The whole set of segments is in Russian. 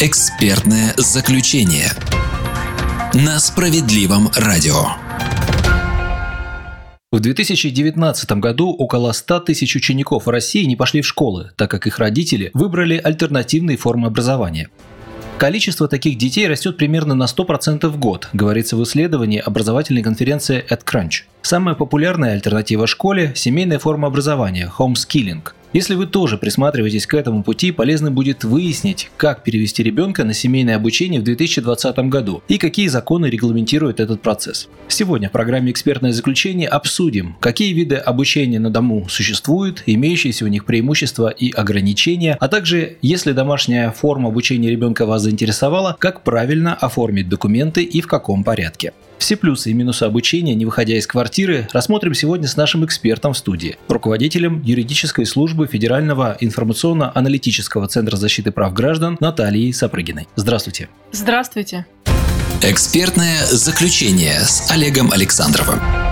Экспертное заключение на справедливом радио. В 2019 году около 100 тысяч учеников России не пошли в школы, так как их родители выбрали альтернативные формы образования. Количество таких детей растет примерно на 100% в год, говорится в исследовании образовательной конференции AdCrunch. Самая популярная альтернатива школе – семейная форма образования – homeschooling. Если вы тоже присматриваетесь к этому пути, полезно будет выяснить, как перевести ребенка на семейное обучение в 2020 году и какие законы регламентируют этот процесс. Сегодня в программе «Экспертное заключение» обсудим, какие виды обучения на дому существуют, имеющиеся у них преимущества и ограничения, а также, если домашняя форма обучения ребенка вас заинтересовала, как правильно оформить документы и в каком порядке. Все плюсы и минусы обучения, не выходя из квартиры, рассмотрим сегодня с нашим экспертом в студии, руководителем юридической службы Федерального информационно-аналитического центра защиты прав граждан Натальей Сапрыгиной. Здравствуйте. Здравствуйте. Экспертное заключение с Олегом Александровым.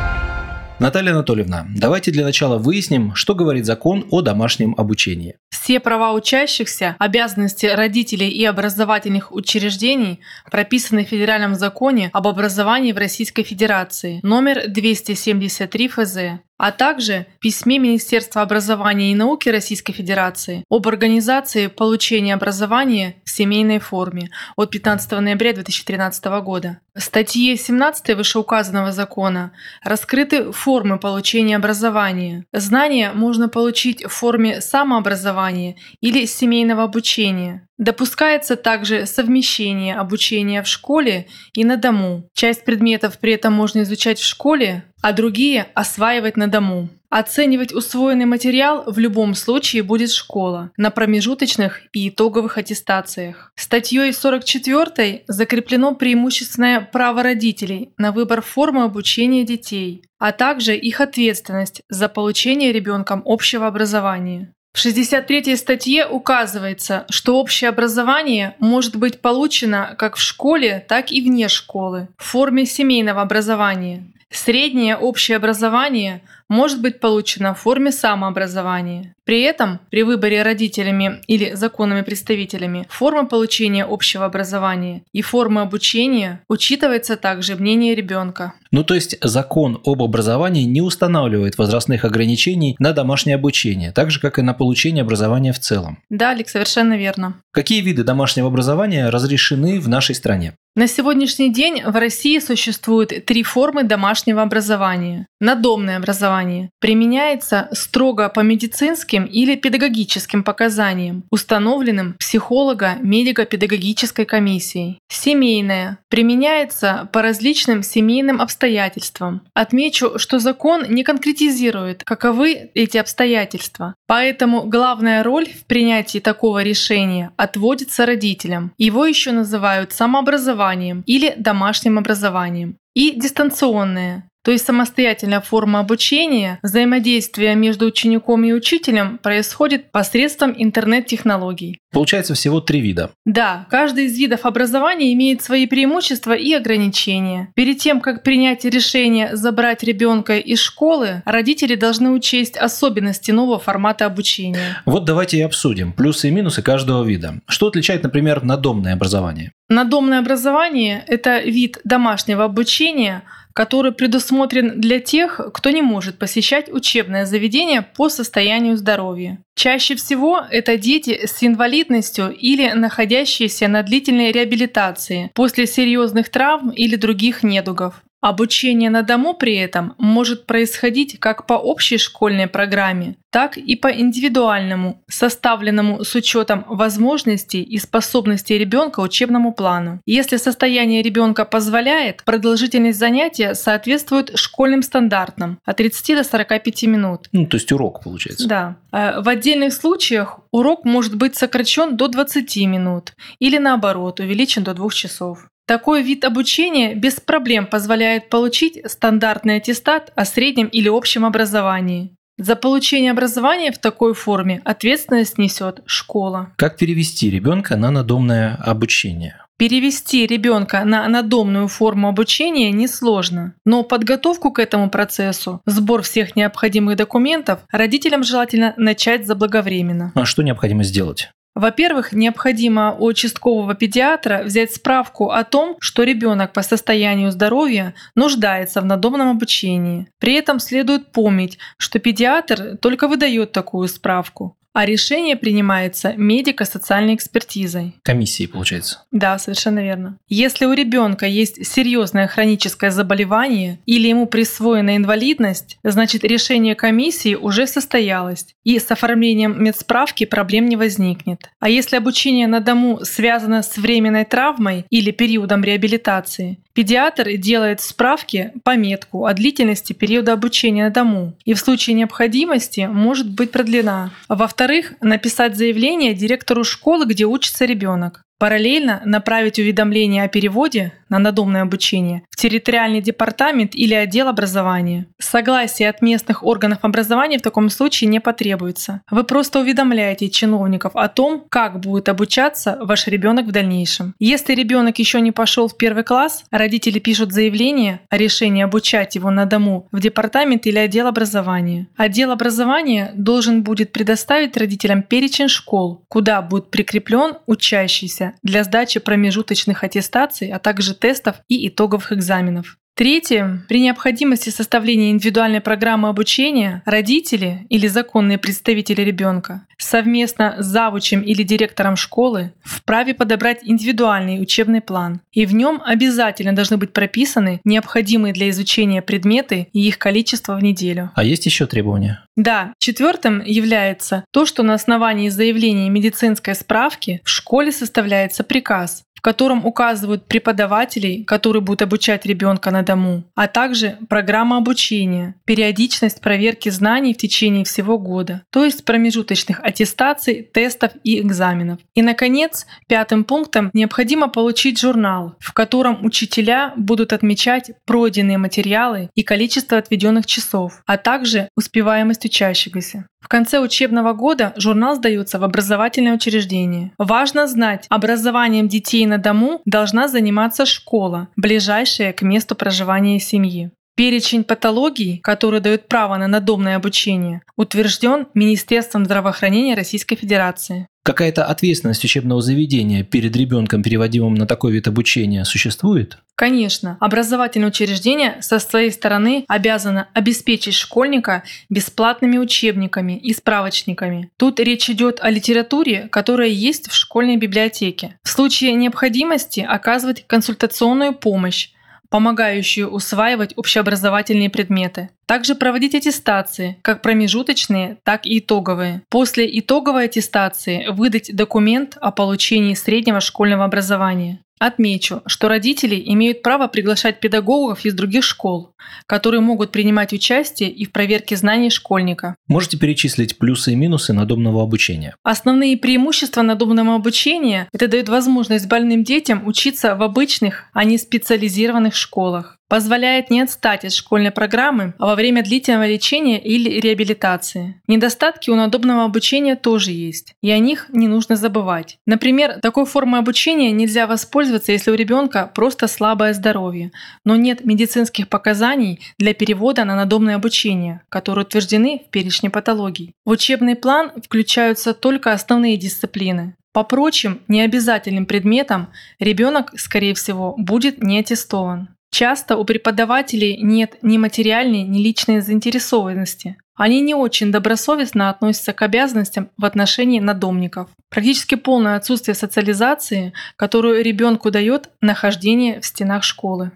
Наталья Анатольевна, давайте для начала выясним, что говорит закон о домашнем обучении. Все права учащихся, обязанности родителей и образовательных учреждений прописаны в Федеральном законе об образовании в Российской Федерации номер 273 ФЗ а также письме Министерства образования и науки Российской Федерации об организации получения образования в семейной форме от 15 ноября 2013 года. Статье 17 вышеуказанного закона раскрыты формы получения образования. Знания можно получить в форме самообразования или семейного обучения. Допускается также совмещение обучения в школе и на дому. Часть предметов при этом можно изучать в школе, а другие осваивать на дому. Оценивать усвоенный материал в любом случае будет школа на промежуточных и итоговых аттестациях. Статьей 44 закреплено преимущественное право родителей на выбор формы обучения детей, а также их ответственность за получение ребенком общего образования. В 63 статье указывается, что общее образование может быть получено как в школе, так и вне школы в форме семейного образования. Среднее общее образование может быть получено в форме самообразования. При этом при выборе родителями или законными представителями формы получения общего образования и формы обучения учитывается также мнение ребенка. Ну то есть закон об образовании не устанавливает возрастных ограничений на домашнее обучение, так же как и на получение образования в целом. Да, Алекс, совершенно верно. Какие виды домашнего образования разрешены в нашей стране? На сегодняшний день в России существует три формы домашнего образования. Надомное образование применяется строго по медицинским или педагогическим показаниям, установленным психолого-медико-педагогической комиссией. Семейное применяется по различным семейным обстоятельствам. Отмечу, что закон не конкретизирует, каковы эти обстоятельства. Поэтому главная роль в принятии такого решения отводится родителям. Его еще называют самообразованием или домашним образованием. И дистанционное то есть самостоятельная форма обучения, взаимодействие между учеником и учителем происходит посредством интернет-технологий. Получается всего три вида. Да, каждый из видов образования имеет свои преимущества и ограничения. Перед тем, как принять решение забрать ребенка из школы, родители должны учесть особенности нового формата обучения. Вот давайте и обсудим плюсы и минусы каждого вида. Что отличает, например, надомное образование? Надомное образование – это вид домашнего обучения, который предусмотрен для тех, кто не может посещать учебное заведение по состоянию здоровья. Чаще всего это дети с инвалидностью или находящиеся на длительной реабилитации после серьезных травм или других недугов. Обучение на дому при этом может происходить как по общей школьной программе, так и по индивидуальному, составленному с учетом возможностей и способностей ребенка учебному плану. Если состояние ребенка позволяет, продолжительность занятия соответствует школьным стандартам от 30 до 45 минут. Ну, то есть урок получается. Да. Э, в отдельных случаях урок может быть сокращен до 20 минут или наоборот увеличен до 2 часов. Такой вид обучения без проблем позволяет получить стандартный аттестат о среднем или общем образовании. За получение образования в такой форме ответственность несет школа. Как перевести ребенка на надомное обучение? Перевести ребенка на надомную форму обучения несложно, но подготовку к этому процессу, сбор всех необходимых документов родителям желательно начать заблаговременно. А что необходимо сделать? Во-первых, необходимо у участкового педиатра взять справку о том, что ребенок по состоянию здоровья нуждается в надомном обучении. При этом следует помнить, что педиатр только выдает такую справку а решение принимается медико-социальной экспертизой. Комиссией, получается. Да, совершенно верно. Если у ребенка есть серьезное хроническое заболевание или ему присвоена инвалидность, значит решение комиссии уже состоялось, и с оформлением медсправки проблем не возникнет. А если обучение на дому связано с временной травмой или периодом реабилитации, Педиатр делает в справке пометку о длительности периода обучения на дому и в случае необходимости может быть продлена. Во-вторых, написать заявление директору школы, где учится ребенок. Параллельно направить уведомление о переводе на надомное обучение в территориальный департамент или отдел образования. Согласие от местных органов образования в таком случае не потребуется. Вы просто уведомляете чиновников о том, как будет обучаться ваш ребенок в дальнейшем. Если ребенок еще не пошел в первый класс, родители пишут заявление о решении обучать его на дому в департамент или отдел образования. Отдел образования должен будет предоставить родителям перечень школ, куда будет прикреплен учащийся для сдачи промежуточных аттестаций, а также тестов и итоговых экзаменов. Третье. При необходимости составления индивидуальной программы обучения родители или законные представители ребенка совместно с завучем или директором школы вправе подобрать индивидуальный учебный план. И в нем обязательно должны быть прописаны необходимые для изучения предметы и их количество в неделю. А есть еще требования? Да, четвертым является то, что на основании заявления медицинской справки в школе составляется приказ, в котором указывают преподавателей, которые будут обучать ребенка на дому, а также программа обучения, периодичность проверки знаний в течение всего года, то есть промежуточных аттестаций, тестов и экзаменов. И, наконец, пятым пунктом необходимо получить журнал, в котором учителя будут отмечать пройденные материалы и количество отведенных часов, а также успеваемость учащегося. В конце учебного года журнал сдается в образовательное учреждение. Важно знать, образованием детей на дому должна заниматься школа, ближайшая к месту проживания семьи. Перечень патологий, который дает право на надомное обучение, утвержден Министерством здравоохранения Российской Федерации. Какая-то ответственность учебного заведения перед ребенком, переводимым на такой вид обучения, существует? Конечно, образовательное учреждение со своей стороны обязано обеспечить школьника бесплатными учебниками и справочниками. Тут речь идет о литературе, которая есть в школьной библиотеке. В случае необходимости оказывать консультационную помощь, помогающую усваивать общеобразовательные предметы. Также проводить аттестации, как промежуточные, так и итоговые. После итоговой аттестации выдать документ о получении среднего школьного образования. Отмечу, что родители имеют право приглашать педагогов из других школ, которые могут принимать участие и в проверке знаний школьника. Можете перечислить плюсы и минусы надомного обучения? Основные преимущества надомного обучения – это дает возможность больным детям учиться в обычных, а не специализированных школах позволяет не отстать от школьной программы а во время длительного лечения или реабилитации. Недостатки у надобного обучения тоже есть, и о них не нужно забывать. Например, такой формой обучения нельзя воспользоваться, если у ребенка просто слабое здоровье, но нет медицинских показаний для перевода на надомное обучение, которые утверждены в перечне патологий. В учебный план включаются только основные дисциплины. По прочим необязательным предметам ребенок, скорее всего, будет не аттестован. Часто у преподавателей нет ни материальной, ни личной заинтересованности. Они не очень добросовестно относятся к обязанностям в отношении надомников. Практически полное отсутствие социализации, которую ребенку дает нахождение в стенах школы.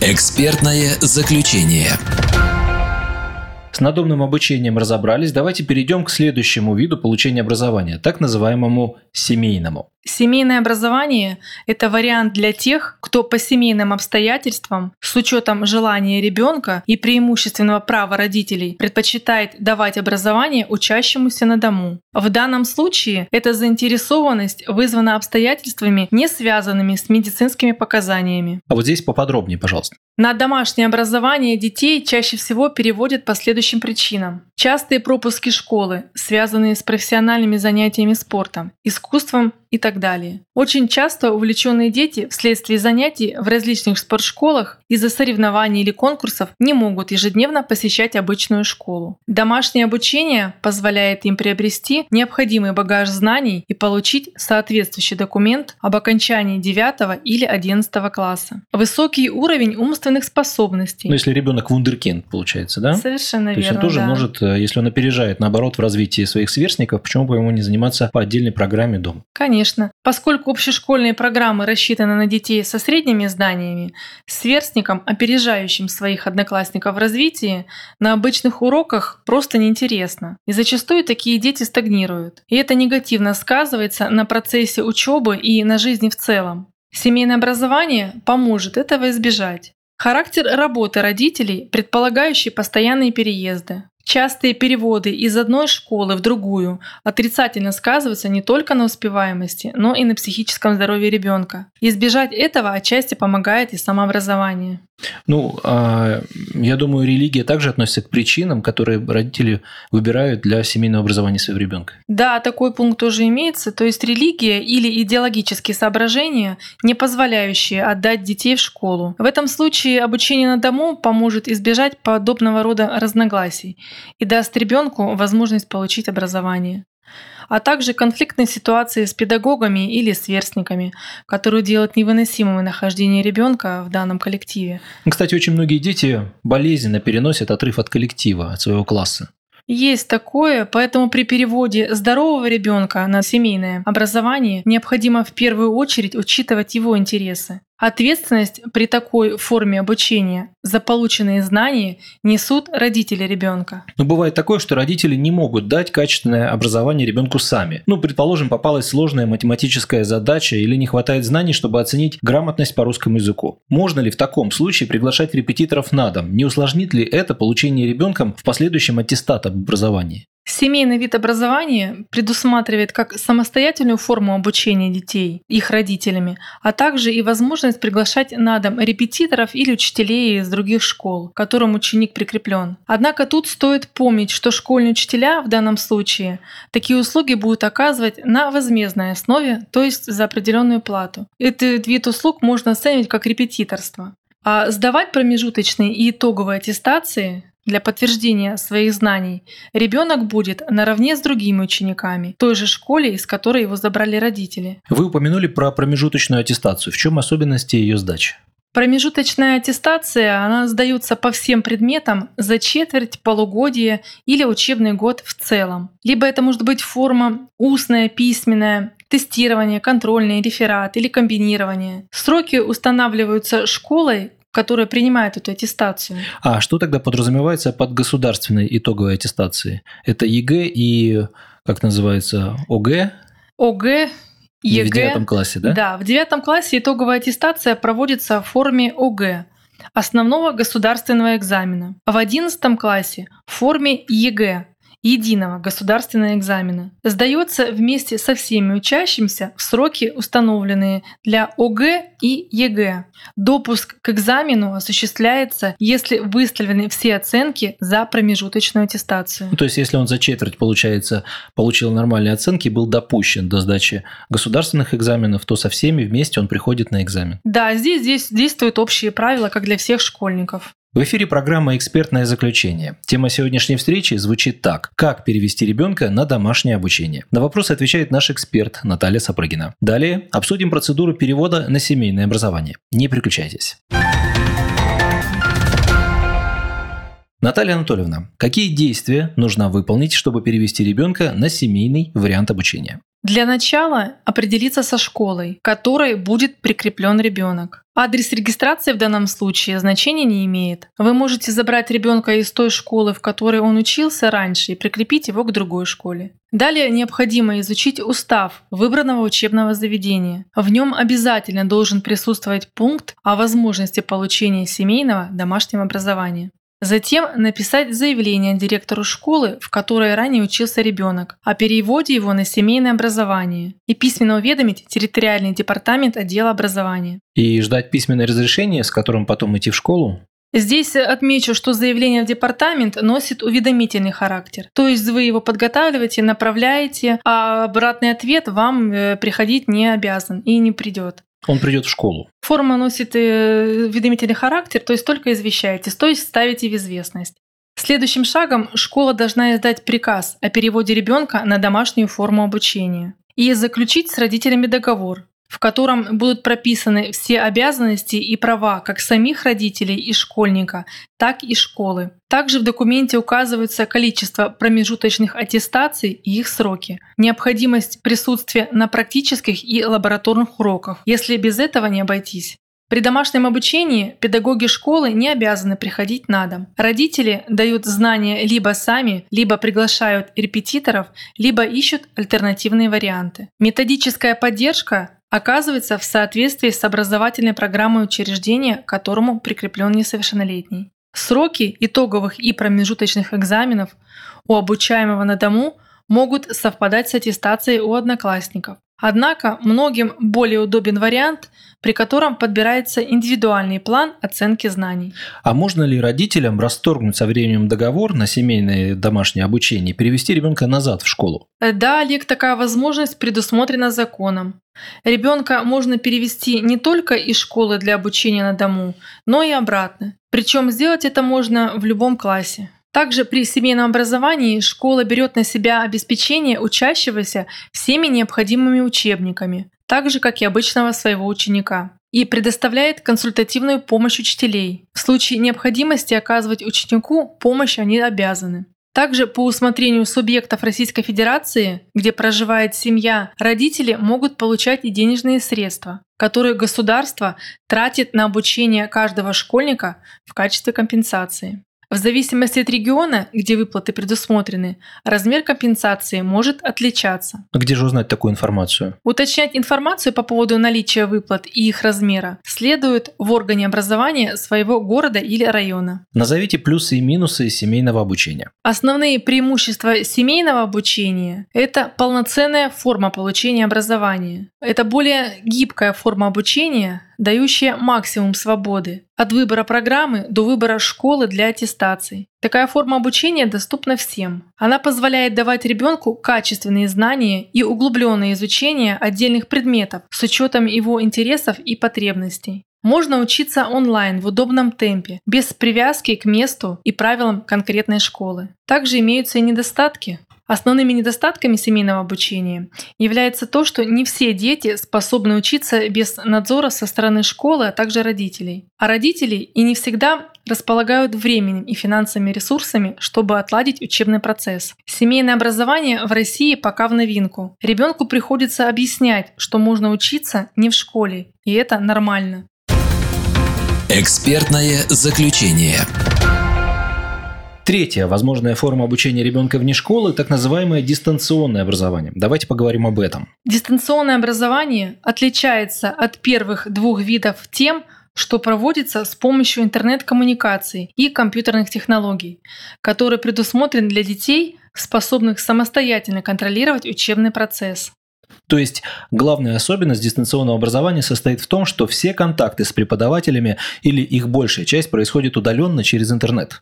Экспертное заключение. С надомным обучением разобрались, давайте перейдем к следующему виду получения образования, так называемому семейному. Семейное образование – это вариант для тех, кто по семейным обстоятельствам, с учетом желания ребенка и преимущественного права родителей, предпочитает давать образование учащемуся на дому. В данном случае эта заинтересованность вызвана обстоятельствами, не связанными с медицинскими показаниями. А вот здесь поподробнее, пожалуйста. На домашнее образование детей чаще всего переводят по следующим причинам. Частые пропуски школы, связанные с профессиональными занятиями спортом, искусством и так далее. Очень часто увлеченные дети вследствие занятий в различных спортшколах из-за соревнований или конкурсов не могут ежедневно посещать обычную школу. Домашнее обучение позволяет им приобрести необходимый багаж знаний и получить соответствующий документ об окончании 9 или 11 класса. Высокий уровень умственных способностей. Ну, если ребенок вундеркинд, получается, да? Совершенно То верно. есть он тоже да. может, если он опережает, наоборот, в развитии своих сверстников, почему бы ему не заниматься по отдельной программе дома? Конечно. Поскольку общешкольные программы рассчитаны на детей со средними знаниями, сверстникам, опережающим своих одноклассников в развитии, на обычных уроках просто неинтересно. И зачастую такие дети стагнируют. И это негативно сказывается на процессе учебы и на жизни в целом. Семейное образование поможет этого избежать. Характер работы родителей, предполагающий постоянные переезды. Частые переводы из одной школы в другую отрицательно сказываются не только на успеваемости, но и на психическом здоровье ребенка. Избежать этого отчасти помогает и самообразование. Ну, а, я думаю, религия также относится к причинам, которые родители выбирают для семейного образования своего ребенка. Да, такой пункт тоже имеется. То есть религия или идеологические соображения, не позволяющие отдать детей в школу. В этом случае обучение на дому поможет избежать подобного рода разногласий и даст ребенку возможность получить образование а также конфликтные ситуации с педагогами или сверстниками, которые делают невыносимым нахождение ребенка в данном коллективе. Ну, Кстати, очень многие дети болезненно переносят отрыв от коллектива, от своего класса. Есть такое, поэтому при переводе здорового ребенка на семейное образование необходимо в первую очередь учитывать его интересы. Ответственность при такой форме обучения за полученные знания несут родители ребенка. Но бывает такое, что родители не могут дать качественное образование ребенку сами. Ну, предположим, попалась сложная математическая задача или не хватает знаний, чтобы оценить грамотность по русскому языку. Можно ли в таком случае приглашать репетиторов на дом? Не усложнит ли это получение ребенком в последующем аттестат об образовании? Семейный вид образования предусматривает как самостоятельную форму обучения детей их родителями, а также и возможность приглашать на дом репетиторов или учителей из других школ, к которым ученик прикреплен. Однако тут стоит помнить, что школьные учителя в данном случае такие услуги будут оказывать на возмездной основе, то есть за определенную плату. Этот вид услуг можно оценивать как репетиторство. А сдавать промежуточные и итоговые аттестации для подтверждения своих знаний ребенок будет наравне с другими учениками той же школе, из которой его забрали родители. Вы упомянули про промежуточную аттестацию. В чем особенности ее сдачи? Промежуточная аттестация, она сдается по всем предметам за четверть, полугодие или учебный год в целом. Либо это может быть форма устная, письменная, тестирование, контрольный, реферат или комбинирование. Сроки устанавливаются школой, которая принимает эту аттестацию. А что тогда подразумевается под государственной итоговой аттестацией? Это ЕГЭ и, как называется, ОГЭ? ОГЭ, ЕГЭ. В девятом классе, да? Да, в девятом классе итоговая аттестация проводится в форме ОГЭ основного государственного экзамена, в одиннадцатом классе в форме ЕГЭ единого государственного экзамена. Сдается вместе со всеми учащимся в сроки, установленные для ОГЭ и ЕГЭ. Допуск к экзамену осуществляется, если выставлены все оценки за промежуточную аттестацию. Ну, то есть, если он за четверть, получается, получил нормальные оценки и был допущен до сдачи государственных экзаменов, то со всеми вместе он приходит на экзамен. Да, здесь, здесь действуют общие правила, как для всех школьников. В эфире программа «Экспертное заключение». Тема сегодняшней встречи звучит так. Как перевести ребенка на домашнее обучение? На вопросы отвечает наш эксперт Наталья Сапрыгина. Далее обсудим процедуру перевода на семейное образование. Не переключайтесь. Наталья Анатольевна, какие действия нужно выполнить, чтобы перевести ребенка на семейный вариант обучения? Для начала определиться со школой, которой будет прикреплен ребенок. Адрес регистрации в данном случае значения не имеет. Вы можете забрать ребенка из той школы, в которой он учился раньше, и прикрепить его к другой школе. Далее необходимо изучить устав выбранного учебного заведения. В нем обязательно должен присутствовать пункт о возможности получения семейного домашнего образования. Затем написать заявление директору школы, в которой ранее учился ребенок, о переводе его на семейное образование и письменно уведомить территориальный департамент отдела образования. И ждать письменное разрешение, с которым потом идти в школу? Здесь отмечу, что заявление в департамент носит уведомительный характер. То есть вы его подготавливаете, направляете, а обратный ответ вам э, приходить не обязан и не придет. Он придет в школу. Форма носит э, уведомительный характер, то есть только извещаете, то есть ставите в известность. Следующим шагом школа должна издать приказ о переводе ребенка на домашнюю форму обучения и заключить с родителями договор, в котором будут прописаны все обязанности и права как самих родителей и школьника, так и школы. Также в документе указывается количество промежуточных аттестаций и их сроки, необходимость присутствия на практических и лабораторных уроках, если без этого не обойтись. При домашнем обучении педагоги школы не обязаны приходить на дом. Родители дают знания либо сами, либо приглашают репетиторов, либо ищут альтернативные варианты. Методическая поддержка оказывается в соответствии с образовательной программой учреждения, к которому прикреплен несовершеннолетний. Сроки итоговых и промежуточных экзаменов у обучаемого на дому могут совпадать с аттестацией у одноклассников. Однако многим более удобен вариант, при котором подбирается индивидуальный план оценки знаний. А можно ли родителям расторгнуть со временем договор на семейное домашнее обучение и перевести ребенка назад в школу? Э, да, Олег, такая возможность предусмотрена законом. Ребенка можно перевести не только из школы для обучения на дому, но и обратно. Причем сделать это можно в любом классе. Также при семейном образовании школа берет на себя обеспечение учащегося всеми необходимыми учебниками, так же, как и обычного своего ученика, и предоставляет консультативную помощь учителей. В случае необходимости оказывать ученику помощь они обязаны. Также по усмотрению субъектов Российской Федерации, где проживает семья, родители могут получать и денежные средства, которые государство тратит на обучение каждого школьника в качестве компенсации. В зависимости от региона, где выплаты предусмотрены, размер компенсации может отличаться. А где же узнать такую информацию? Уточнять информацию по поводу наличия выплат и их размера следует в органе образования своего города или района. Назовите плюсы и минусы семейного обучения. Основные преимущества семейного обучения – это полноценная форма получения образования. Это более гибкая форма обучения, дающая максимум свободы от выбора программы до выбора школы для аттестации. Такая форма обучения доступна всем. Она позволяет давать ребенку качественные знания и углубленное изучение отдельных предметов с учетом его интересов и потребностей. Можно учиться онлайн в удобном темпе, без привязки к месту и правилам конкретной школы. Также имеются и недостатки. Основными недостатками семейного обучения является то, что не все дети способны учиться без надзора со стороны школы, а также родителей. А родители и не всегда располагают временем и финансовыми ресурсами, чтобы отладить учебный процесс. Семейное образование в России пока в новинку. Ребенку приходится объяснять, что можно учиться не в школе, и это нормально. Экспертное заключение. Третья возможная форма обучения ребенка вне школы – так называемое дистанционное образование. Давайте поговорим об этом. Дистанционное образование отличается от первых двух видов тем, что проводится с помощью интернет-коммуникаций и компьютерных технологий, которые предусмотрены для детей, способных самостоятельно контролировать учебный процесс. То есть главная особенность дистанционного образования состоит в том, что все контакты с преподавателями или их большая часть происходит удаленно через интернет.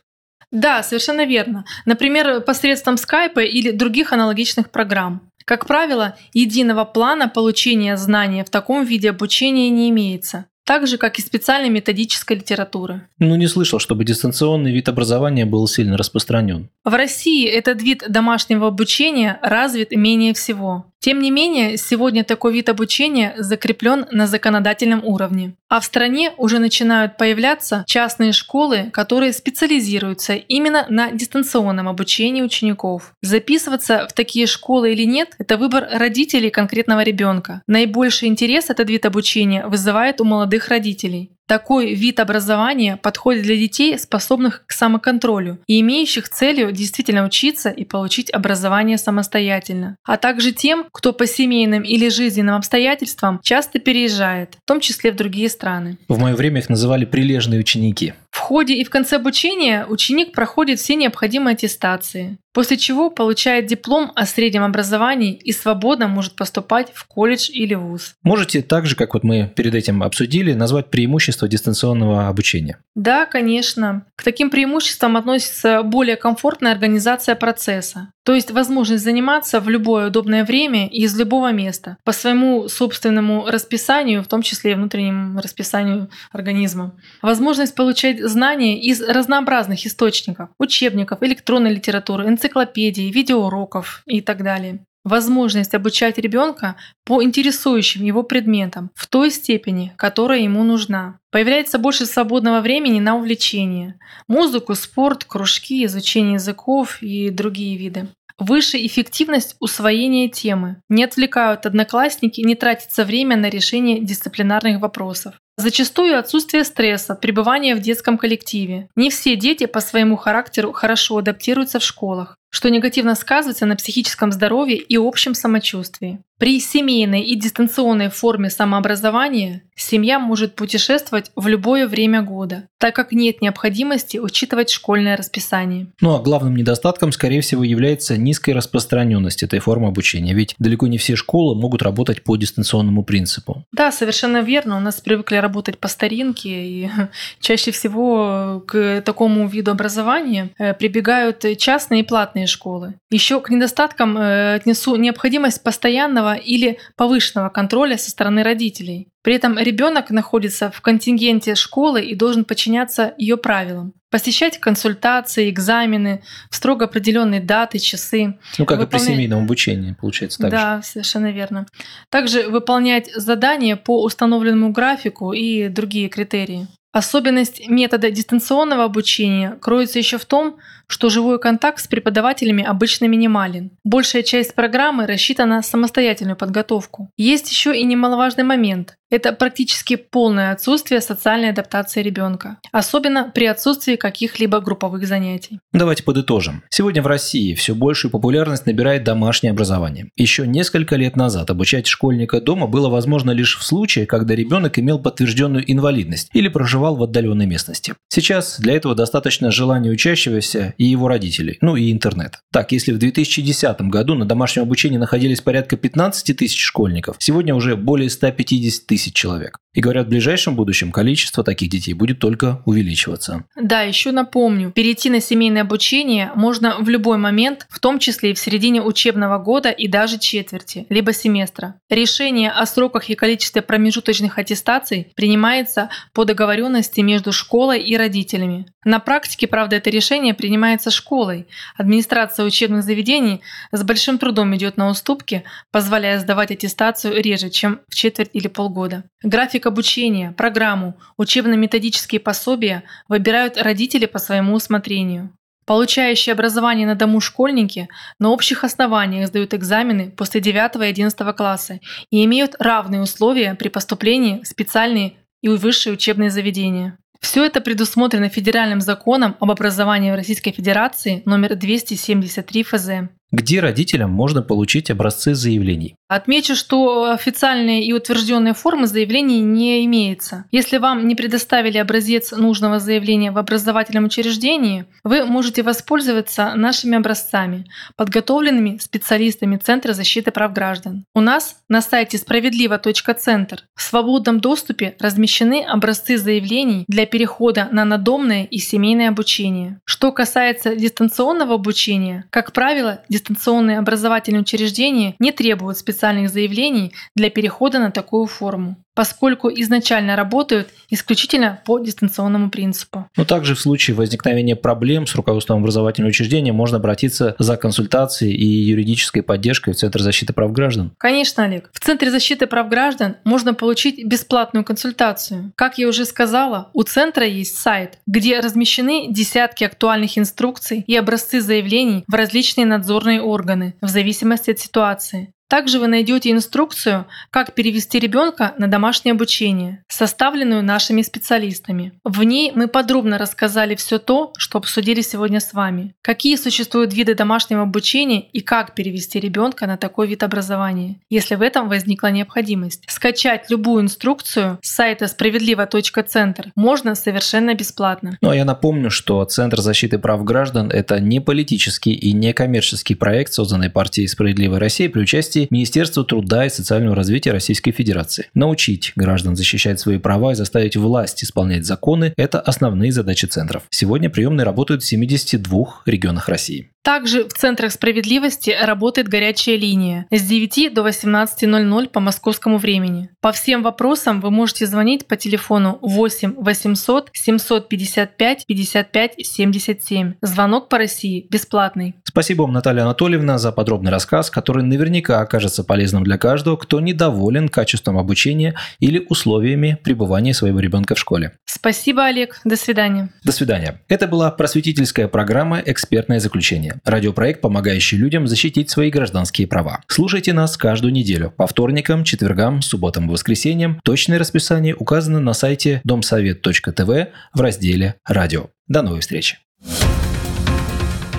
Да, совершенно верно. Например, посредством скайпа или других аналогичных программ. Как правило, единого плана получения знания в таком виде обучения не имеется так же, как и специальной методической литературы. Ну, не слышал, чтобы дистанционный вид образования был сильно распространен. В России этот вид домашнего обучения развит менее всего. Тем не менее, сегодня такой вид обучения закреплен на законодательном уровне. А в стране уже начинают появляться частные школы, которые специализируются именно на дистанционном обучении учеников. Записываться в такие школы или нет – это выбор родителей конкретного ребенка. Наибольший интерес этот вид обучения вызывает у молодых родителей. Такой вид образования подходит для детей, способных к самоконтролю и имеющих целью действительно учиться и получить образование самостоятельно, а также тем, кто по семейным или жизненным обстоятельствам часто переезжает, в том числе в другие страны. В мое время их называли прилежные ученики. В ходе и в конце обучения ученик проходит все необходимые аттестации, после чего получает диплом о среднем образовании и свободно может поступать в колледж или вуз. Можете так же, как вот мы перед этим обсудили, назвать преимущества дистанционного обучения? Да, конечно. К таким преимуществам относится более комфортная организация процесса, то есть возможность заниматься в любое удобное время и из любого места, по своему собственному расписанию, в том числе и внутреннему расписанию организма. Возможность получать знания из разнообразных источников, учебников, электронной литературы, энциклопедий, видеоуроков и так далее возможность обучать ребенка по интересующим его предметам в той степени, которая ему нужна. Появляется больше свободного времени на увлечения – музыку, спорт, кружки, изучение языков и другие виды. Выше эффективность усвоения темы. Не отвлекают одноклассники, не тратится время на решение дисциплинарных вопросов. Зачастую отсутствие стресса, пребывание в детском коллективе. Не все дети по своему характеру хорошо адаптируются в школах что негативно сказывается на психическом здоровье и общем самочувствии. При семейной и дистанционной форме самообразования семья может путешествовать в любое время года, так как нет необходимости учитывать школьное расписание. Ну а главным недостатком, скорее всего, является низкая распространенность этой формы обучения, ведь далеко не все школы могут работать по дистанционному принципу. Да, совершенно верно. У нас привыкли работать по старинке, и чаще всего к такому виду образования э, прибегают частные и платные школы. Еще к недостаткам э, отнесу необходимость постоянного или повышенного контроля со стороны родителей. При этом ребенок находится в контингенте школы и должен подчиняться ее правилам. Посещать консультации, экзамены в строго определенные даты, часы. Ну, как выполнять... и при семейном обучении, получается так Да, же. совершенно верно. Также выполнять задания по установленному графику и другие критерии. Особенность метода дистанционного обучения кроется еще в том, что живой контакт с преподавателями обычно минимален. Большая часть программы рассчитана на самостоятельную подготовку. Есть еще и немаловажный момент. Это практически полное отсутствие социальной адаптации ребенка, особенно при отсутствии каких-либо групповых занятий. Давайте подытожим. Сегодня в России все большую популярность набирает домашнее образование. Еще несколько лет назад обучать школьника дома было возможно лишь в случае, когда ребенок имел подтвержденную инвалидность или проживал в отдаленной местности. Сейчас для этого достаточно желания учащегося и его родителей, ну и интернет. Так, если в 2010 году на домашнем обучении находились порядка 15 тысяч школьников, сегодня уже более 150 тысяч человек. И говорят, в ближайшем будущем количество таких детей будет только увеличиваться. Да, еще напомню, перейти на семейное обучение можно в любой момент, в том числе и в середине учебного года и даже четверти, либо семестра. Решение о сроках и количестве промежуточных аттестаций принимается по договоренности между школой и родителями. На практике, правда, это решение принимается школой. Администрация учебных заведений с большим трудом идет на уступки, позволяя сдавать аттестацию реже, чем в четверть или полгода. График График обучения, программу, учебно-методические пособия выбирают родители по своему усмотрению. Получающие образование на дому школьники на общих основаниях сдают экзамены после 9 и 11 класса и имеют равные условия при поступлении в специальные и высшие учебные заведения. Все это предусмотрено федеральным законом об образовании в Российской Федерации номер 273 ФЗ где родителям можно получить образцы заявлений. Отмечу, что официальные и утвержденные формы заявлений не имеется. Если вам не предоставили образец нужного заявления в образовательном учреждении, вы можете воспользоваться нашими образцами, подготовленными специалистами Центра защиты прав граждан. У нас на сайте справедливо.центр в свободном доступе размещены образцы заявлений для перехода на надомное и семейное обучение. Что касается дистанционного обучения, как правило, дистанционные образовательные учреждения не требуют специальных заявлений для перехода на такую форму поскольку изначально работают исключительно по дистанционному принципу. Но также в случае возникновения проблем с руководством образовательного учреждения можно обратиться за консультацией и юридической поддержкой в Центр защиты прав граждан. Конечно, Олег. В Центре защиты прав граждан можно получить бесплатную консультацию. Как я уже сказала, у Центра есть сайт, где размещены десятки актуальных инструкций и образцы заявлений в различные надзорные органы в зависимости от ситуации. Также вы найдете инструкцию, как перевести ребенка на домашнее обучение, составленную нашими специалистами. В ней мы подробно рассказали все то, что обсудили сегодня с вами. Какие существуют виды домашнего обучения и как перевести ребенка на такой вид образования, если в этом возникла необходимость. Скачать любую инструкцию с сайта справедливо.центр можно совершенно бесплатно. Ну а я напомню, что Центр защиты прав граждан – это не политический и не коммерческий проект, созданный партией «Справедливая Россия» при участии Министерству труда и социального развития Российской Федерации. Научить граждан защищать свои права и заставить власть исполнять законы – это основные задачи центров. Сегодня приемные работают в 72 регионах России. Также в Центрах справедливости работает горячая линия с 9 до 18.00 по московскому времени. По всем вопросам вы можете звонить по телефону 8 800 755 55 77. Звонок по России бесплатный. Спасибо вам, Наталья Анатольевна, за подробный рассказ, который наверняка окажется полезным для каждого, кто недоволен качеством обучения или условиями пребывания своего ребенка в школе. Спасибо, Олег. До свидания. До свидания. Это была просветительская программа «Экспертное заключение». Радиопроект, помогающий людям защитить свои гражданские права. Слушайте нас каждую неделю по вторникам, четвергам, субботам и воскресеньям. Точное расписание указано на сайте домсовет.тв в разделе «Радио». До новой встречи.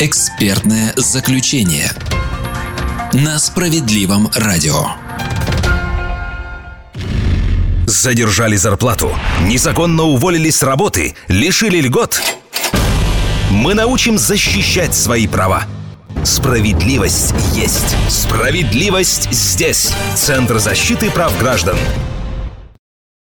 Экспертное заключение на справедливом радио. Задержали зарплату, незаконно уволили с работы, лишили льгот. Мы научим защищать свои права. Справедливость есть. Справедливость здесь. Центр защиты прав граждан.